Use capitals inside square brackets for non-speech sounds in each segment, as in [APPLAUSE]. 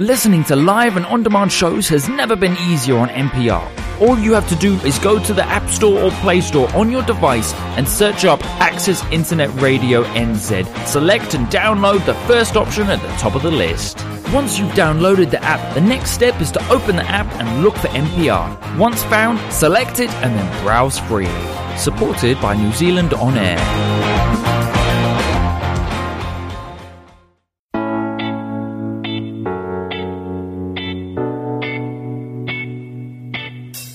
Listening to live and on demand shows has never been easier on MPR. All you have to do is go to the App Store or Play Store on your device and search up Access Internet Radio NZ. Select and download the first option at the top of the list. Once you've downloaded the app, the next step is to open the app and look for MPR. Once found, select it and then browse freely. Supported by New Zealand On Air.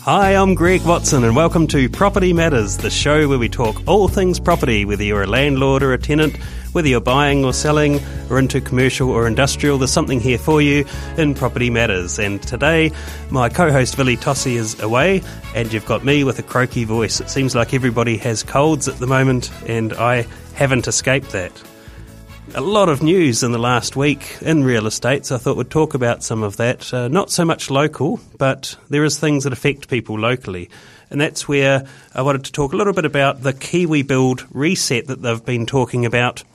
Hi, I'm Greg Watson, and welcome to Property Matters, the show where we talk all things property, whether you're a landlord or a tenant, whether you're buying or selling, or into commercial or industrial, there's something here for you in Property Matters. And today, my co host Vili Tossi is away, and you've got me with a croaky voice. It seems like everybody has colds at the moment, and I haven't escaped that a lot of news in the last week in real estate, so I thought we'd talk about some of that. Uh, not so much local, but there is things that affect people locally. And that's where I wanted to talk a little bit about the Kiwi Build reset that they've been talking about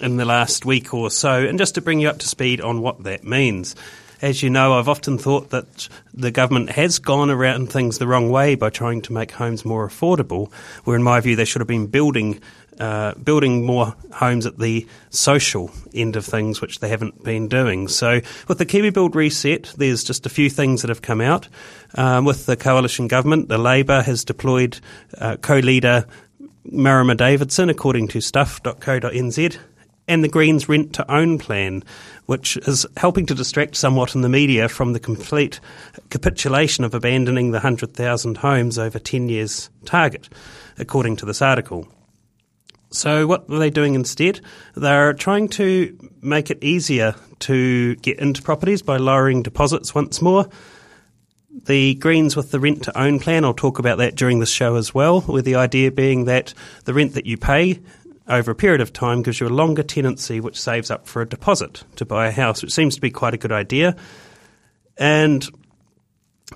in the last week or so, and just to bring you up to speed on what that means. As you know, I've often thought that the government has gone around things the wrong way by trying to make homes more affordable, where in my view they should have been building uh, building more homes at the social end of things, which they haven't been doing. So, with the Kiwi Build reset, there's just a few things that have come out. Um, with the coalition government, the Labour has deployed uh, co-leader Marama Davidson, according to stuff.co.nz, and the Greens rent to own plan, which is helping to distract somewhat in the media from the complete capitulation of abandoning the 100,000 homes over 10 years target, according to this article. So, what are they doing instead? They're trying to make it easier to get into properties by lowering deposits once more. The Greens with the rent to own plan, I'll talk about that during the show as well, with the idea being that the rent that you pay over a period of time gives you a longer tenancy, which saves up for a deposit to buy a house, which seems to be quite a good idea. And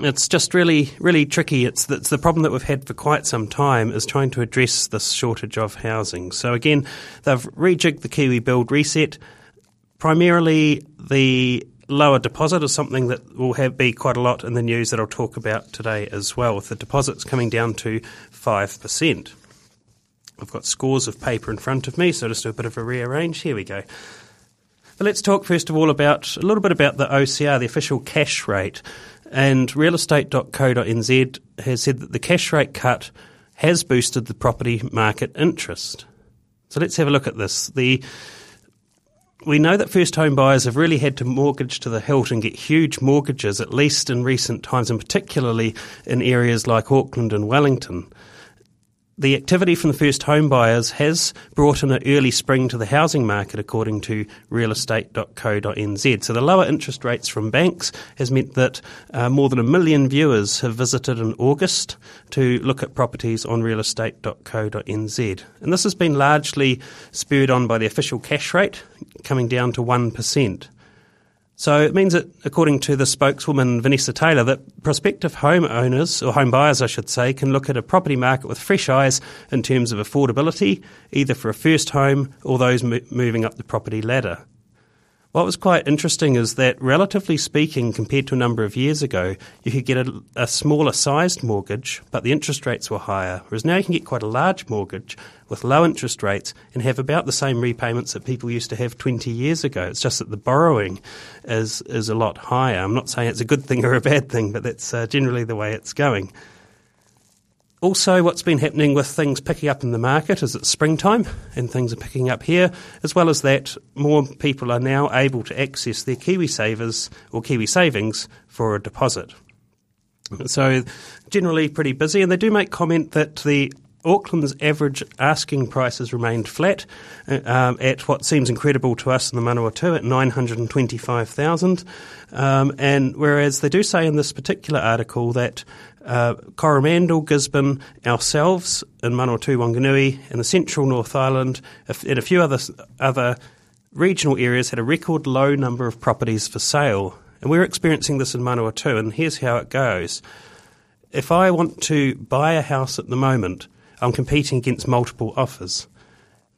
it's just really, really tricky. It's the, it's the problem that we've had for quite some time is trying to address this shortage of housing. So again, they've rejigged the Kiwi Build reset. Primarily, the lower deposit is something that will have be quite a lot in the news that I'll talk about today as well, with the deposits coming down to five percent. I've got scores of paper in front of me, so just do a bit of a rearrange. Here we go. But let's talk first of all about a little bit about the OCR, the official cash rate. And realestate.co.nz has said that the cash rate cut has boosted the property market interest. So let's have a look at this. The we know that first home buyers have really had to mortgage to the hilt and get huge mortgages, at least in recent times, and particularly in areas like Auckland and Wellington the activity from the first home buyers has brought in an early spring to the housing market, according to realestate.co.nz. So the lower interest rates from banks has meant that uh, more than a million viewers have visited in August to look at properties on realestate.co.nz. And this has been largely spurred on by the official cash rate coming down to 1%. So it means that, according to the spokeswoman Vanessa Taylor, that prospective homeowners, or home buyers, I should say, can look at a property market with fresh eyes in terms of affordability, either for a first home or those mo- moving up the property ladder. What was quite interesting is that, relatively speaking, compared to a number of years ago, you could get a, a, smaller sized mortgage, but the interest rates were higher. Whereas now you can get quite a large mortgage with low interest rates and have about the same repayments that people used to have 20 years ago. It's just that the borrowing is, is a lot higher. I'm not saying it's a good thing or a bad thing, but that's uh, generally the way it's going. Also, what's been happening with things picking up in the market is it's springtime and things are picking up here, as well as that, more people are now able to access their Kiwi Savers or Kiwi Savings for a deposit. So, generally pretty busy, and they do make comment that the Auckland's average asking price has remained flat uh, um, at what seems incredible to us in the Manawatu at 925,000. Um, and whereas they do say in this particular article that uh, Coromandel, Gisborne, ourselves in Manawatu, Wanganui, and the central North Island, and a few other other regional areas had a record low number of properties for sale And we're experiencing this in Manawatu, and here's how it goes. If I want to buy a house at the moment, I'm competing against multiple offers.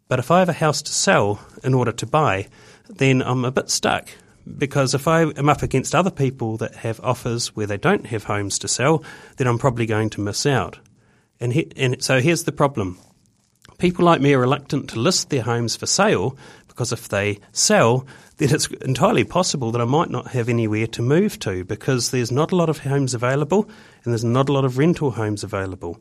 But if I have a house to sell in order to buy, then I'm a bit stuck because if I am up against other people that have offers where they don't have homes to sell, then I'm probably going to miss out. And, he, and so here's the problem. People like me are reluctant to list their homes for sale because if they sell, then it's entirely possible that I might not have anywhere to move to because there's not a lot of homes available and there's not a lot of rental homes available.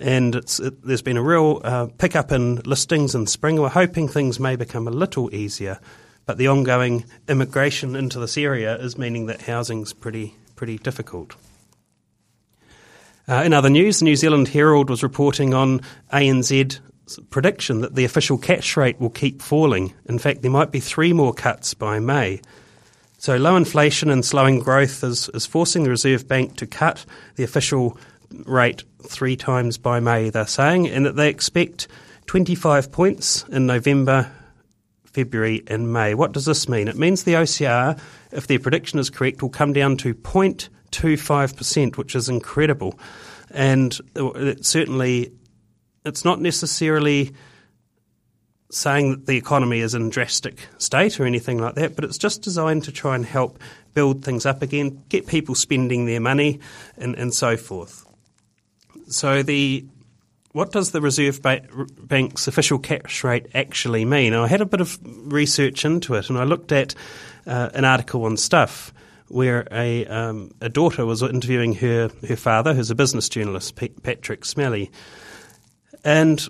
And it, there's been a real uh, pickup in listings in spring. We're hoping things may become a little easier, but the ongoing immigration into this area is meaning that housing's pretty pretty difficult. Uh, in other news, the New Zealand Herald was reporting on ANZ prediction that the official cash rate will keep falling. In fact, there might be three more cuts by May. So low inflation and slowing growth is, is forcing the Reserve Bank to cut the official rate three times by May, they're saying, and that they expect 25 points in November, February, and May. What does this mean? It means the OCR, if their prediction is correct, will come down to 0.25%, which is incredible. And uh, it certainly it's not necessarily saying that the economy is in drastic state or anything like that, but it's just designed to try and help build things up again, get people spending their money, and, and so forth. So the what does the Reserve Bank's official cash rate actually mean? I had a bit of research into it, and I looked at uh, an article on Stuff where a, um, a daughter was interviewing her, her father, who's a business journalist, P- Patrick Smellie, and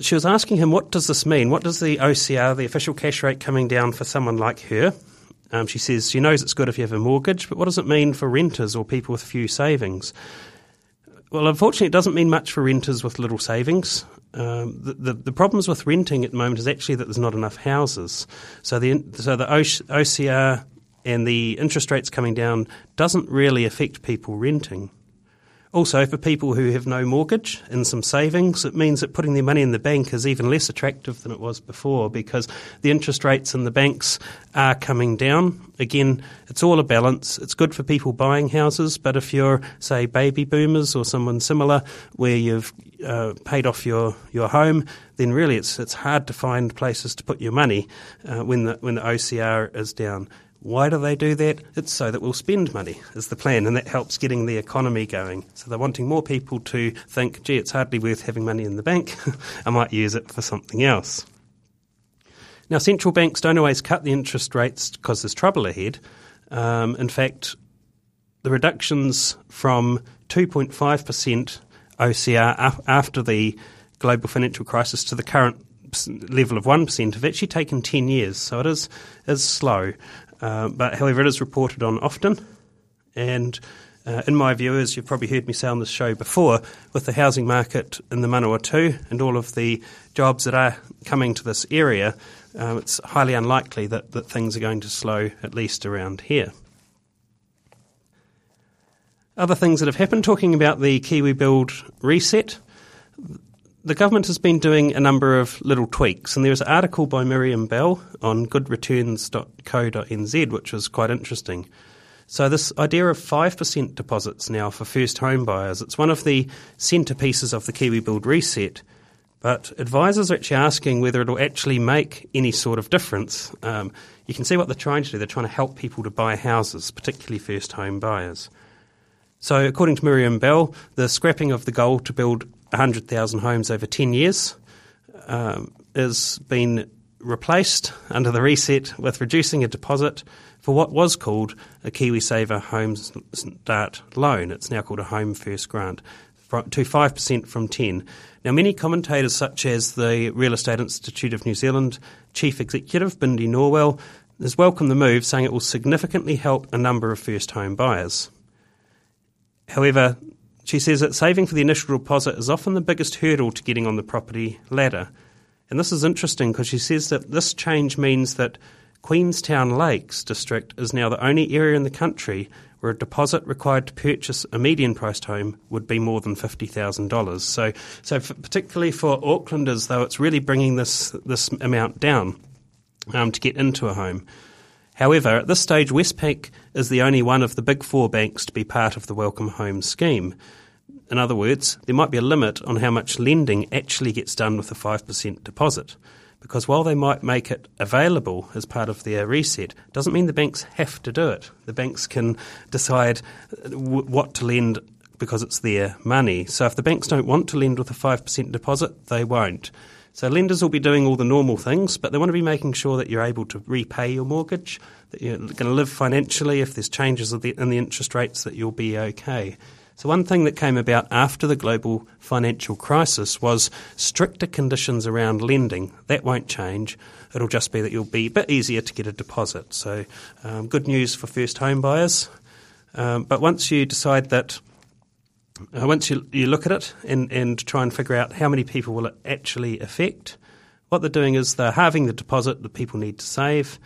she was asking him, what does this mean? What does the OCR, the official cash rate, coming down for someone like her? Um, she says she knows it's good if you have a mortgage, but what does it mean for renters or people with few savings? Well, unfortunately, it doesn't mean much for renters with little savings. Um, the, the, the, problems with renting at the moment is actually that there's not enough houses. So the so the OCR and the interest rates coming down doesn't really affect people renting. Also, for people who have no mortgage and some savings, it means that putting their money in the bank is even less attractive than it was before because the interest rates in the banks are coming down. Again, it's all a balance. It's good for people buying houses, but if you're, say, baby boomers or someone similar where you've uh, paid off your, your home, then really it's, it's hard to find places to put your money uh, when, the, when the OCR is down. Why do they do that? It's so that we'll spend money, is the plan, and that helps getting the economy going. So they're wanting more people to think, gee, it's hardly worth having money in the bank. [LAUGHS] I might use it for something else. Now, central banks don't always cut the interest rates because there's trouble ahead. Um, in fact, the reductions from 2.5% OCR after the global financial crisis to the current level of 1% have actually taken 10 years, so it is, is slow. Uh, but however, it is reported on often. And uh, in my view, as you've probably heard me say on this show before, with the housing market in the Manawatu and all of the jobs that are coming to this area, uh, it's highly unlikely that, that things are going to slow, at least around here. Other things that have happened, talking about the Kiwi Build reset, the government has been doing a number of little tweaks, and there was an article by Miriam Bell on goodreturns.co.nz, which was quite interesting. So, this idea of 5% deposits now for first home buyers, it's one of the centrepieces of the Kiwi Build reset. But advisors are actually asking whether it'll actually make any sort of difference. Um, you can see what they're trying to do. They're trying to help people to buy houses, particularly first home buyers. So, according to Miriam Bell, the scrapping of the goal to build 100,000 homes over 10 years um, has been replaced under the reset with reducing a deposit for what was called a KiwiSaver Home Start Loan. It's now called a Home First Grant to 5% from 10. Now, many commentators, such as the Real Estate Institute of New Zealand Chief Executive Bindi Norwell, has welcomed the move, saying it will significantly help a number of first home buyers. However, she says that saving for the initial deposit is often the biggest hurdle to getting on the property ladder. And this is interesting because she says that this change means that Queenstown Lakes district is now the only area in the country where a deposit required to purchase a median priced home would be more than $50,000. So, so for, particularly for Aucklanders, though, it's really bringing this, this amount down um, to get into a home. However, at this stage, Westpac is the only one of the big four banks to be part of the Welcome Home scheme. In other words, there might be a limit on how much lending actually gets done with a 5% deposit. Because while they might make it available as part of their reset, doesn't mean the banks have to do it. The banks can decide w- what to lend because it's their money. So if the banks don't want to lend with a 5% deposit, they won't. So lenders will be doing all the normal things, but they want to be making sure that you're able to repay your mortgage, that you're going to live financially. If there's changes in the interest rates, that you'll be okay. So one thing that came about after the global financial crisis was stricter conditions around lending. That won't change. It'll just be that you'll be a bit easier to get a deposit. So um, good news for first home buyers. Um, but once you decide that uh, once you, you look at it and, and try and figure out how many people will it actually affect, what they're doing is they're halving the deposit that people need to save.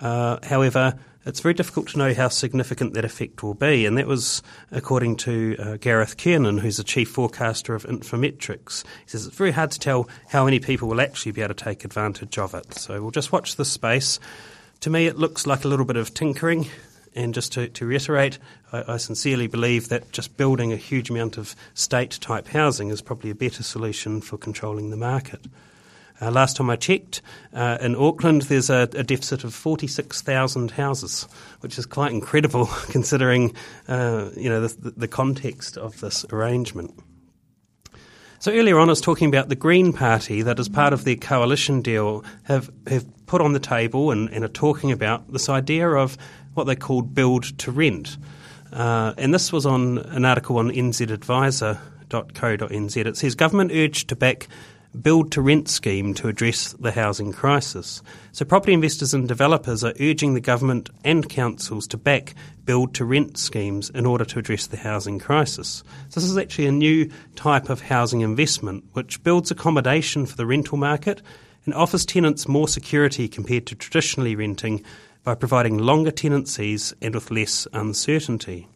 Uh, however, it's very difficult to know how significant that effect will be, and that was according to uh, Gareth Kiernan, who's the chief forecaster of Infometrics. He says it's very hard to tell how many people will actually be able to take advantage of it. So we'll just watch this space. To me, it looks like a little bit of tinkering. And just to, to reiterate, I, I, sincerely believe that just building a huge amount of state type housing is probably a better solution for controlling the market. Uh, last time I checked, uh, in Auckland there's a, a deficit of 46,000 houses, which is quite incredible [LAUGHS] considering uh, you know the, the context of this arrangement. So earlier on, I was talking about the Green Party that, as part of their coalition deal, have have put on the table and, and are talking about this idea of what they called build to rent. Uh, and this was on an article on nzadvisor.co.nz. It says government urged to back build to rent scheme to address the housing crisis. So property investors and developers are urging the government and councils to back build to rent schemes in order to address the housing crisis. So this is actually a new type of housing investment which builds accommodation for the rental market and offers tenants more security compared to traditionally renting by providing longer tenancies and with less uncertainty.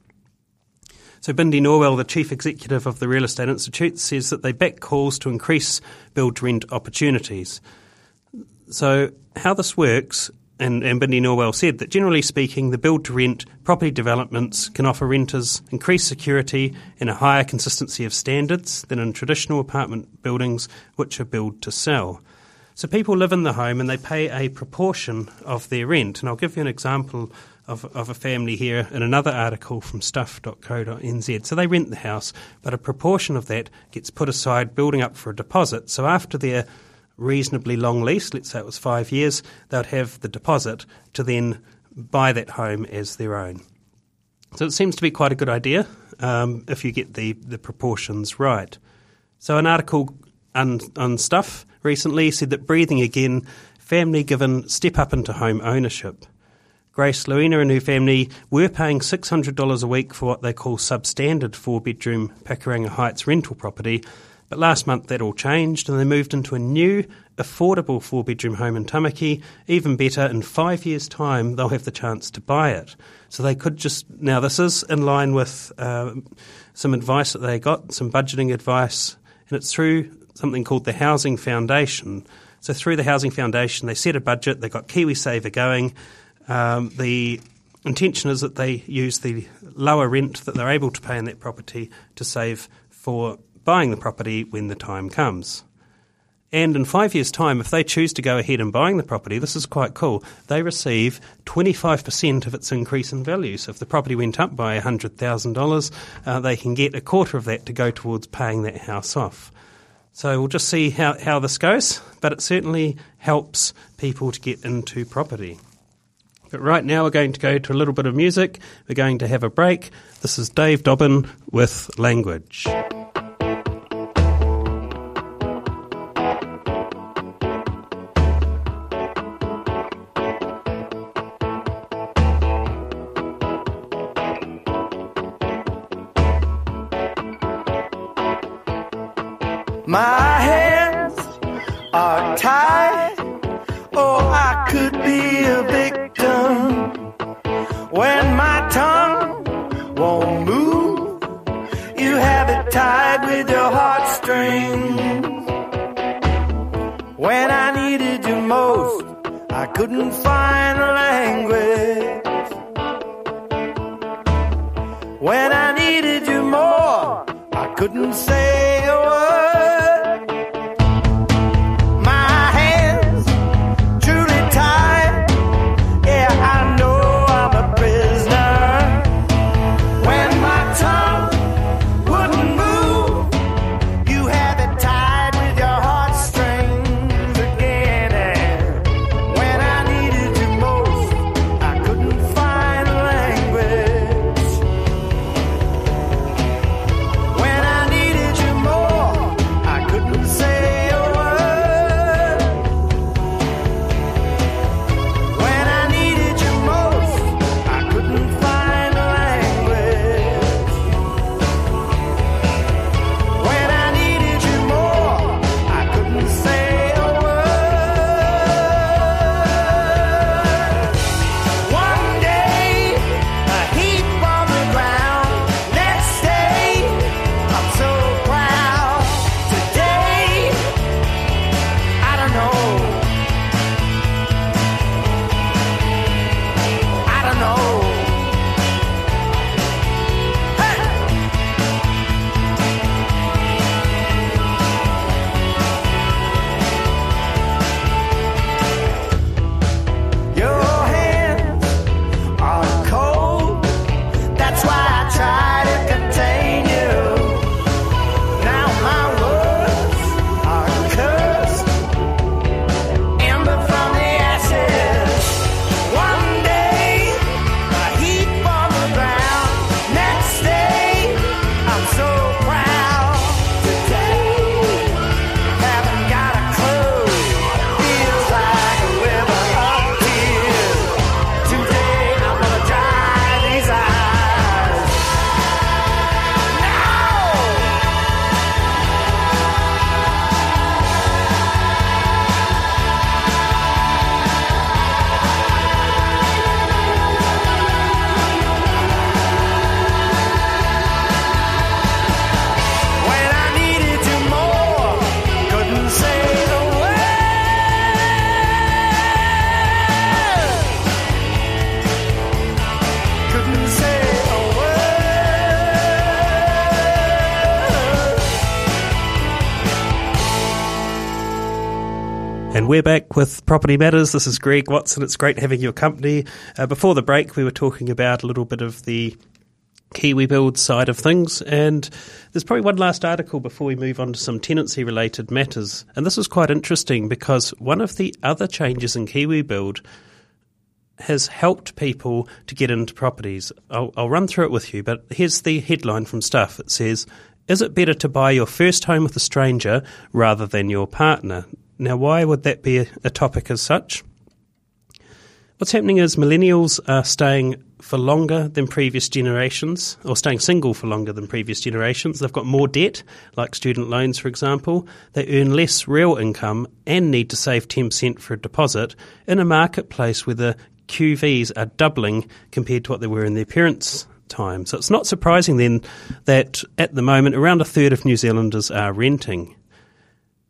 So Bindi Norwell, the chief executive of the Real Estate Institute, says that they back calls to increase build to rent opportunities. So how this works, and, and Bindi Norwell said that generally speaking, the build to rent property developments can offer renters increased security and a higher consistency of standards than in traditional apartment buildings which are built to sell. So people live in the home and they pay a proportion of their rent. And I'll give you an example of, of a family here in another article from stuff.co.nz. So they rent the house, but a proportion of that gets put aside, building up for a deposit. So after their reasonably long lease, let's say it was five years, they'd have the deposit to then buy that home as their own. So it seems to be quite a good idea um, if you get the, the proportions right. So an article on, on Stuff recently said that breathing again, family given step up into home ownership. Grace Luina and her family were paying $600 a week for what they call substandard four bedroom Pakuranga Heights rental property, but last month that all changed and they moved into a new, affordable four bedroom home in Tamaki. Even better, in five years' time, they'll have the chance to buy it. So they could just. Now, this is in line with uh, some advice that they got, some budgeting advice, and it's through something called the Housing Foundation. So through the Housing Foundation, they set a budget. They got KiwiSaver going. Um, the intention is that they use the lower rent that they're able to pay in that property to save for buying the property when the time comes. And in five years' time, if they choose to go ahead and buying the property, this is quite cool. They receive 25% of its increase in value. So if the property went up by $100,000, uh, they can get a quarter of that to go towards paying that house off. So we'll just see how, how this goes, but it certainly helps people to get into property. But right now we're going to go to a little bit of music. We're going to have a break. This is Dave Dobbyn with Language. My hands are tied. We're back with Property Matters. This is Greg Watson. It's great having your company. Uh, before the break, we were talking about a little bit of the Kiwi Build side of things, and there's probably one last article before we move on to some tenancy related matters. And this is quite interesting because one of the other changes in Kiwi Build has helped people to get into properties. I'll, I'll run through it with you, but here's the headline from Stuff. It says, Is it better to buy your first home with a stranger rather than your partner? Now, why would that be a, a topic as such? What's happening is millennials are staying for longer than previous generations, or staying single for longer than previous generations. They've got more debt, like student loans, for example. They earn less real income and need to save 10% for a deposit in a marketplace where the QVs are doubling compared to what they were in their parents' time. So it's not surprising then that at the moment around a third of New Zealanders are renting.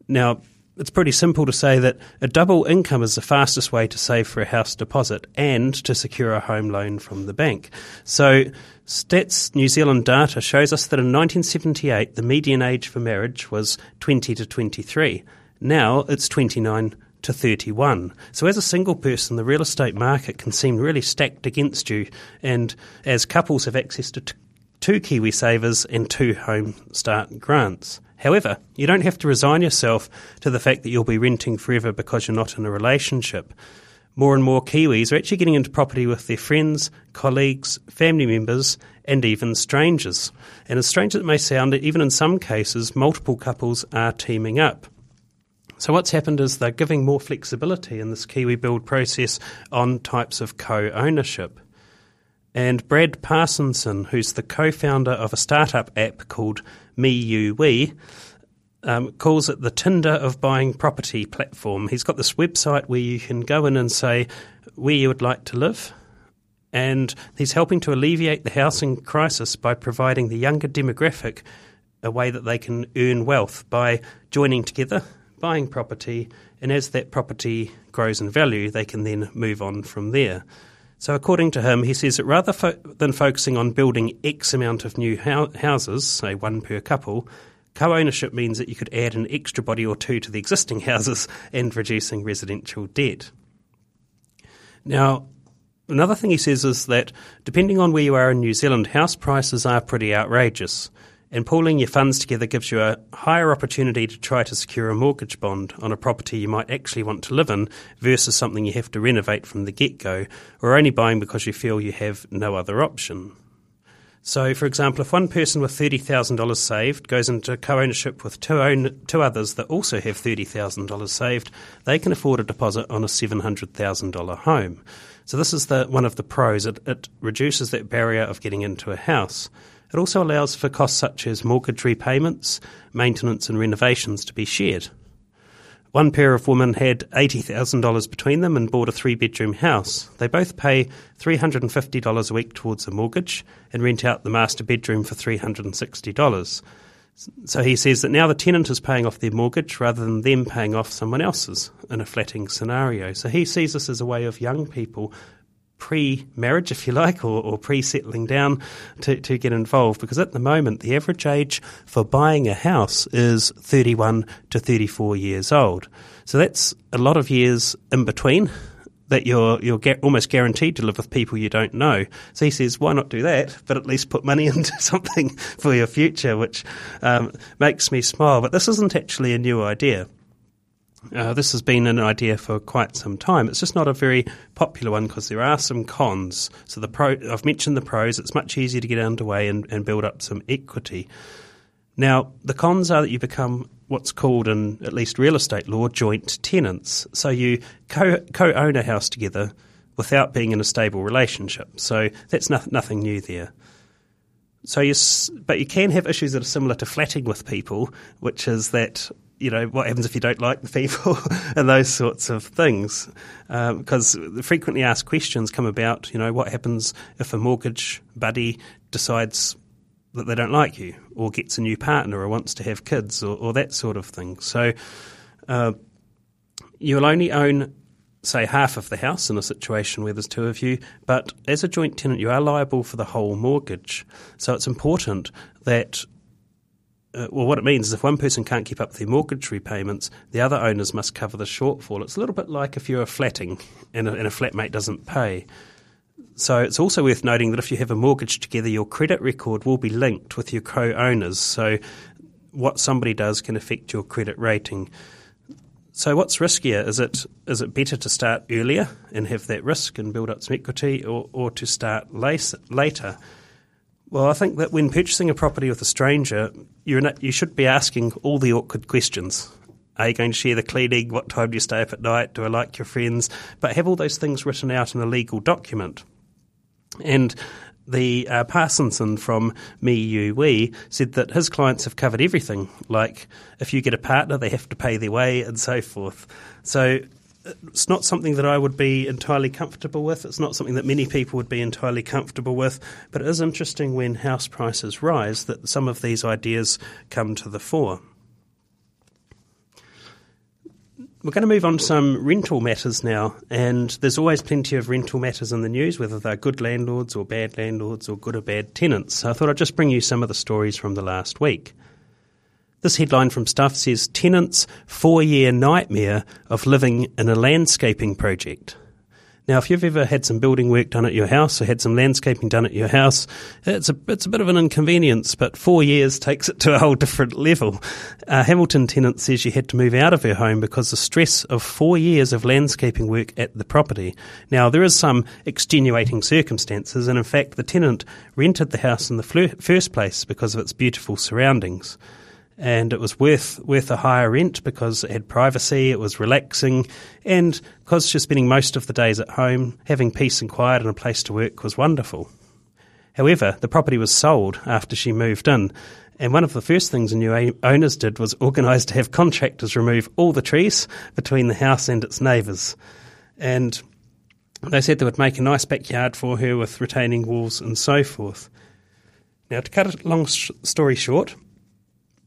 Now, it's pretty simple to say that a double income is the fastest way to save for a house deposit and to secure a home loan from the bank. So, Stats New Zealand data shows us that in 1978 the median age for marriage was 20 to 23. Now it's 29 to 31. So, as a single person, the real estate market can seem really stacked against you, and as couples have access to t- two Kiwi savers and two home start grants. However, you don't have to resign yourself to the fact that you'll be renting forever because you're not in a relationship. More and more Kiwis are actually getting into property with their friends, colleagues, family members, and even strangers. And as strange as it may sound, even in some cases, multiple couples are teaming up. So what's happened is they're giving more flexibility in this Kiwi build process on types of co-ownership. And Brad Parsonson, who's the co-founder of a startup app called Me You We, um, calls it the Tinder of buying property platform. He's got this website where you can go in and say where you would like to live, and he's helping to alleviate the housing crisis by providing the younger demographic a way that they can earn wealth by joining together, buying property, and as that property grows in value, they can then move on from there. So, according to him, he says that rather fo- than focusing on building X amount of new hou- houses, say one per couple, co ownership means that you could add an extra body or two to the existing [LAUGHS] houses and reducing residential debt. Now, another thing he says is that depending on where you are in New Zealand, house prices are pretty outrageous. And pooling your funds together gives you a higher opportunity to try to secure a mortgage bond on a property you might actually want to live in versus something you have to renovate from the get go or only buying because you feel you have no other option. So, for example, if one person with $30,000 saved goes into co ownership with two, own, two others that also have $30,000 saved, they can afford a deposit on a $700,000 home. So, this is the, one of the pros. It, it reduces that barrier of getting into a house. It also allows for costs such as mortgage repayments, maintenance, and renovations to be shared. One pair of women had $80,000 between them and bought a three bedroom house. They both pay $350 a week towards the mortgage and rent out the master bedroom for $360. So he says that now the tenant is paying off their mortgage rather than them paying off someone else's in a flatting scenario. So he sees this as a way of young people pre marriage, if you like, or, or pre settling down to, to get involved. Because at the moment, the average age for buying a house is 31 to 34 years old. So that's a lot of years in between that you're you're almost guaranteed to live with people you don't know. So he says, why not do that? But at least put money [LAUGHS] into something for your future, which um, makes me smile. But this isn't actually a new idea. Uh, this has been an idea for quite some time. It's just not a very popular one because there are some cons. So the pro, I've mentioned the pros. It's much easier to get underway and, and build up some equity. Now, the cons are that you become what's called in at least real estate law joint tenants. So you co own a house together without being in a stable relationship. So that's no, nothing new there. So you, but you can have issues that are similar to flatting with people, which is that you know, what happens if you don't like the people [LAUGHS] and those sorts of things. Because um, frequently asked questions come about, you know, what happens if a mortgage buddy decides that they don't like you or gets a new partner or wants to have kids or, or that sort of thing. So uh, you'll only own, say, half of the house in a situation where there's two of you, but as a joint tenant, you are liable for the whole mortgage. So it's important that uh, well, what it means is if one person can't keep up with their mortgage repayments, the other owners must cover the shortfall. It's a little bit like if you're a flatting and a, and a flatmate doesn't pay. So it's also worth noting that if you have a mortgage together, your credit record will be linked with your co-owners. So what somebody does can affect your credit rating. So what's riskier? Is it is it better to start earlier and have that risk and build up some equity, or, or to start later? Well, I think that when purchasing a property with a stranger, you're you should be asking all the awkward questions. Are you going to share the cleaning? What time do you stay up at night? Do I like your friends? But have all those things written out in a legal document. And the uh, Parsonson from Me, You, We said that his clients have covered everything. Like if you get a partner, they have to pay their way and so forth. So it's not something that I would be entirely comfortable with. It's not something that many people would be entirely comfortable with. But it is interesting when house prices rise that some of these ideas come to the fore. We're going to move on to some rental matters now, and there's always plenty of rental matters in the news, whether they're good landlords or bad landlords or good or bad tenants. So I thought I'd just bring you some of the stories from the last week. This headline from Stuff says Tenants' four year nightmare of living in a landscaping project. Now, if you've ever had some building work done at your house or had some landscaping done at your house, it's a, it's a bit of an inconvenience, but four years takes it to a whole different level. Uh, Hamilton tenant says she had to move out of her home because the stress of four years of landscaping work at the property. Now, there is some extenuating circumstances, and in fact, the tenant rented the house in the first place because of its beautiful surroundings and it was worth worth a higher rent because it had privacy, it was relaxing, and because she was spending most of the days at home, having peace and quiet and a place to work was wonderful. However, the property was sold after she moved in, and one of the first things the new owners did was organise to have contractors remove all the trees between the house and its neighbours. And they said they would make a nice backyard for her with retaining walls and so forth. Now, to cut a long story short,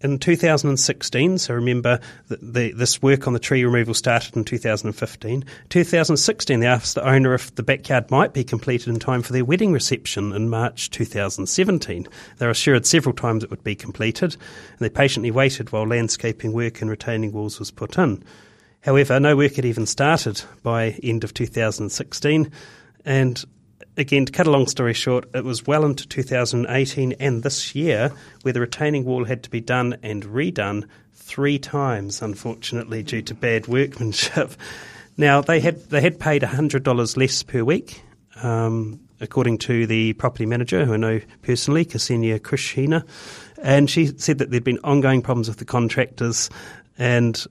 in 2016, so remember the, the, this work on the tree removal started in 2015. 2016, they asked the owner if the backyard might be completed in time for their wedding reception in March 2017. They were assured several times it would be completed, and they patiently waited while landscaping work and retaining walls was put in. However, no work had even started by end of 2016, and again, to cut a long story short, it was well into 2018 and this year where the retaining wall had to be done and redone three times, unfortunately, due to bad workmanship. [LAUGHS] Now they had they had paid hundred dollars less per week, um, according to the property manager who I know personally, Ksenia Krishina, and she said that there'd been ongoing problems with the contractors and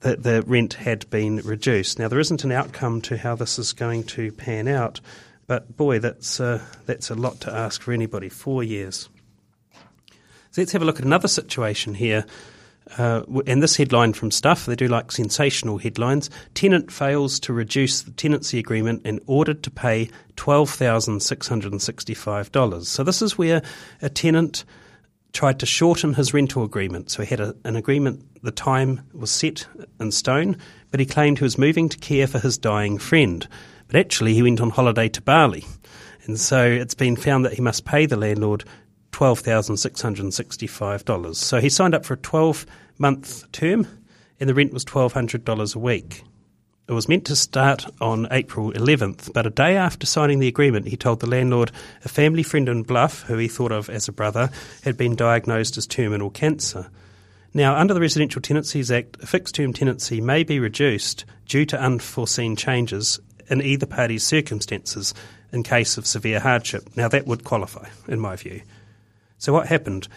that the rent had been reduced. Now there isn't an outcome to how this is going to pan out. But boy, that's uh, that's a lot to ask for anybody. Four years. So let's have a look at another situation here. Uh, and this headline from Stuff, they do like sensational headlines. Tenant fails to reduce the tenancy agreement and ordered to pay $12,665. So this is where a tenant tried to shorten his rental agreement. So he had a, an agreement, the time was set in stone, but he claimed he was moving to care for his dying friend. But actually, he went on holiday to Bali. And so it's been found that he must pay the landlord $12,665. So he signed up for a 12 month term, and the rent was $1,200 a week. It was meant to start on April 11th, but a day after signing the agreement, he told the landlord a family friend in Bluff, who he thought of as a brother, had been diagnosed as terminal cancer. Now, under the Residential Tenancies Act, a fixed term tenancy may be reduced due to unforeseen changes in either party's circumstances in case of severe hardship. Now, that would qualify, in my view. So, what happened?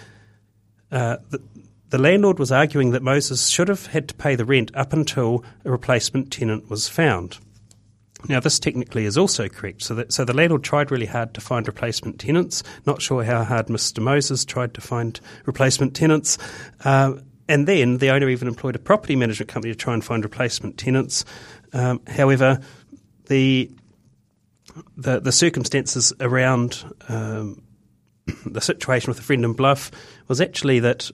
Uh, the, the landlord was arguing that Moses should have had to pay the rent up until a replacement tenant was found. Now, this technically is also correct. So, that, so the landlord tried really hard to find replacement tenants. Not sure how hard Mr. Moses tried to find replacement tenants. Uh, and then the owner even employed a property management company to try and find replacement tenants. Um, however, the the, the circumstances around um, the situation with a friend in Bluff was actually that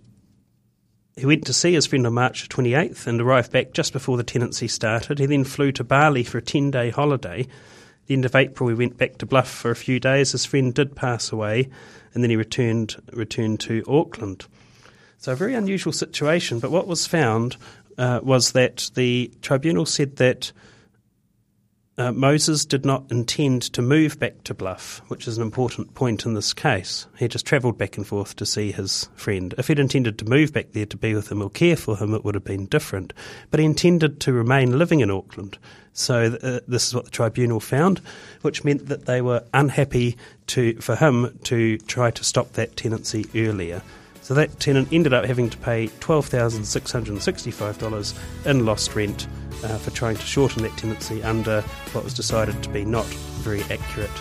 he went to see his friend on March 28th and arrived back just before the tenancy started. He then flew to Bali for a 10 day holiday. At the end of April, he went back to Bluff for a few days. His friend did pass away, and then he returned returned to Auckland. So a very unusual situation. But what was found uh, was that the tribunal said that uh, Moses did not intend to move back to Bluff, which is an important point in this case. He just travelled back and forth to see his friend. If he'd intended to move back there to be with him or care for him, it would have been different. But he intended to remain living in Auckland. So uh, this is what the tribunal found, which meant that they were unhappy to for him to try to stop that tenancy earlier. So that tenant ended up having to pay $12,665 in lost rent uh, for trying to shorten that tenancy under what was decided to be not very accurate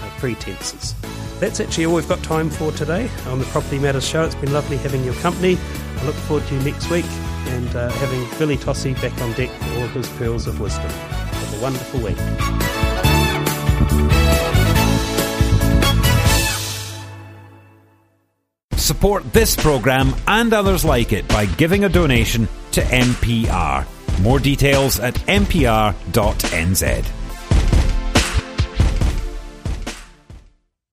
uh, pretences. That's actually all we've got time for today on the Property Matters Show. It's been lovely having your company. I look forward to you next week and uh, having Billy Tossie back on deck for all of his pearls of wisdom. Have a wonderful week. Support this program and others like it by giving a donation to MPR. More details at mpr.nz.